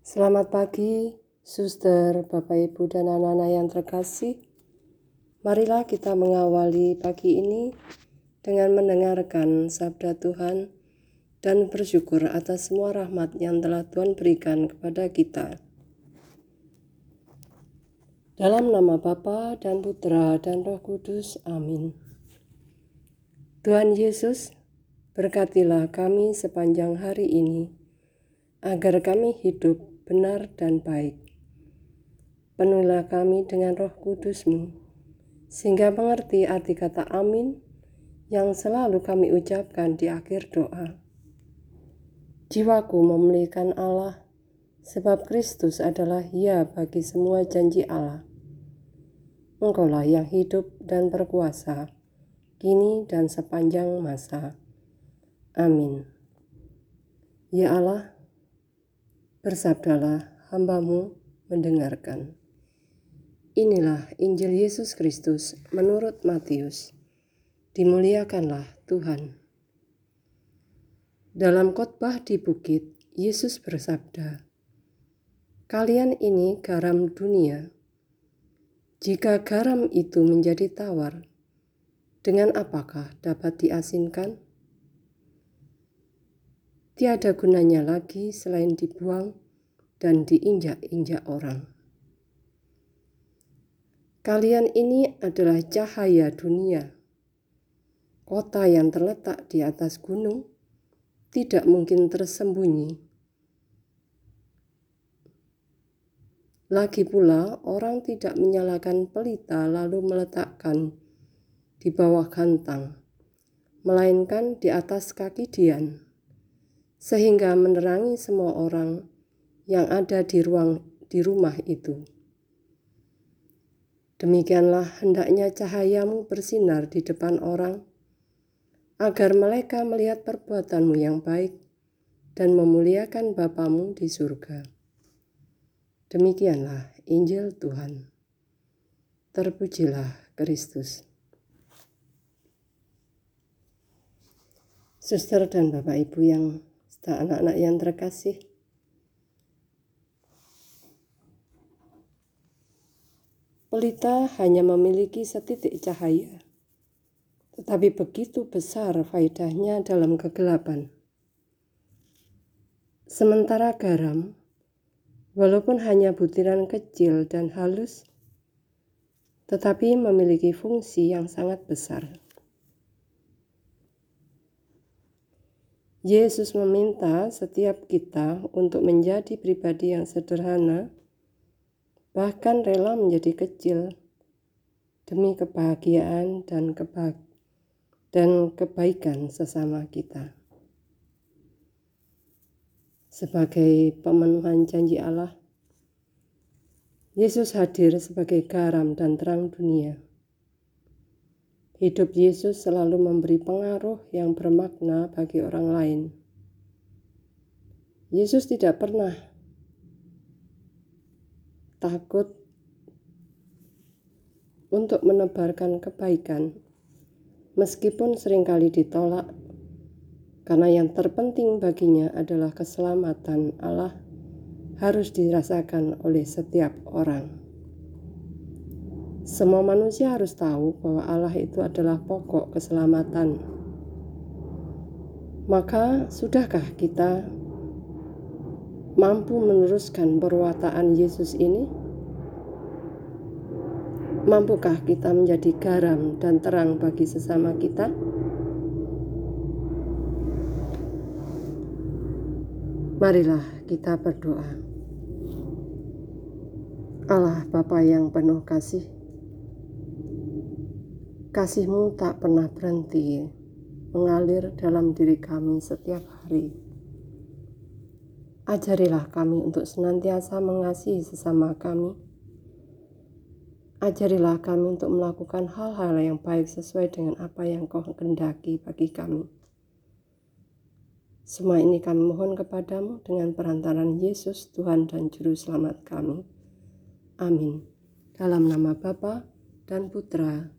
Selamat pagi, suster, Bapak, Ibu, dan anak-anak yang terkasih. Marilah kita mengawali pagi ini dengan mendengarkan sabda Tuhan dan bersyukur atas semua rahmat yang telah Tuhan berikan kepada kita. Dalam nama Bapa dan Putra dan Roh Kudus, amin. Tuhan Yesus, berkatilah kami sepanjang hari ini, agar kami hidup benar dan baik. Penuhilah kami dengan roh kudusmu, sehingga mengerti arti kata amin yang selalu kami ucapkan di akhir doa. Jiwaku memulihkan Allah, sebab Kristus adalah ya bagi semua janji Allah. Engkaulah yang hidup dan berkuasa, kini dan sepanjang masa. Amin. Ya Allah, Bersabdalah hambamu mendengarkan. Inilah Injil Yesus Kristus menurut Matius. Dimuliakanlah Tuhan. Dalam khotbah di bukit, Yesus bersabda, Kalian ini garam dunia. Jika garam itu menjadi tawar, dengan apakah dapat diasinkan? Tiada gunanya lagi selain dibuang dan diinjak-injak orang. Kalian ini adalah cahaya dunia. Kota yang terletak di atas gunung tidak mungkin tersembunyi. Lagi pula, orang tidak menyalakan pelita lalu meletakkan di bawah gantang, melainkan di atas kaki Dian sehingga menerangi semua orang yang ada di ruang di rumah itu. Demikianlah hendaknya cahayamu bersinar di depan orang, agar mereka melihat perbuatanmu yang baik dan memuliakan Bapamu di surga. Demikianlah Injil Tuhan. Terpujilah Kristus. Suster dan Bapak Ibu yang serta anak-anak yang terkasih. Pelita hanya memiliki setitik cahaya, tetapi begitu besar faedahnya dalam kegelapan. Sementara garam, walaupun hanya butiran kecil dan halus, tetapi memiliki fungsi yang sangat besar. Yesus meminta setiap kita untuk menjadi pribadi yang sederhana, bahkan rela menjadi kecil demi kebahagiaan dan keba dan kebaikan sesama kita. Sebagai pemenuhan janji Allah, Yesus hadir sebagai garam dan terang dunia. Hidup Yesus selalu memberi pengaruh yang bermakna bagi orang lain. Yesus tidak pernah takut untuk menebarkan kebaikan, meskipun sering kali ditolak, karena yang terpenting baginya adalah keselamatan Allah harus dirasakan oleh setiap orang. Semua manusia harus tahu bahwa Allah itu adalah pokok keselamatan. Maka, sudahkah kita mampu meneruskan perwataan Yesus ini? Mampukah kita menjadi garam dan terang bagi sesama kita? Marilah kita berdoa. Allah Bapa yang penuh kasih, Kasihmu tak pernah berhenti mengalir dalam diri kami setiap hari. Ajarilah kami untuk senantiasa mengasihi sesama kami. Ajarilah kami untuk melakukan hal-hal yang baik sesuai dengan apa yang kau kendaki bagi kami. Semua ini kami mohon kepadamu dengan perantaran Yesus Tuhan dan Juru Selamat kami. Amin. Dalam nama Bapa dan Putra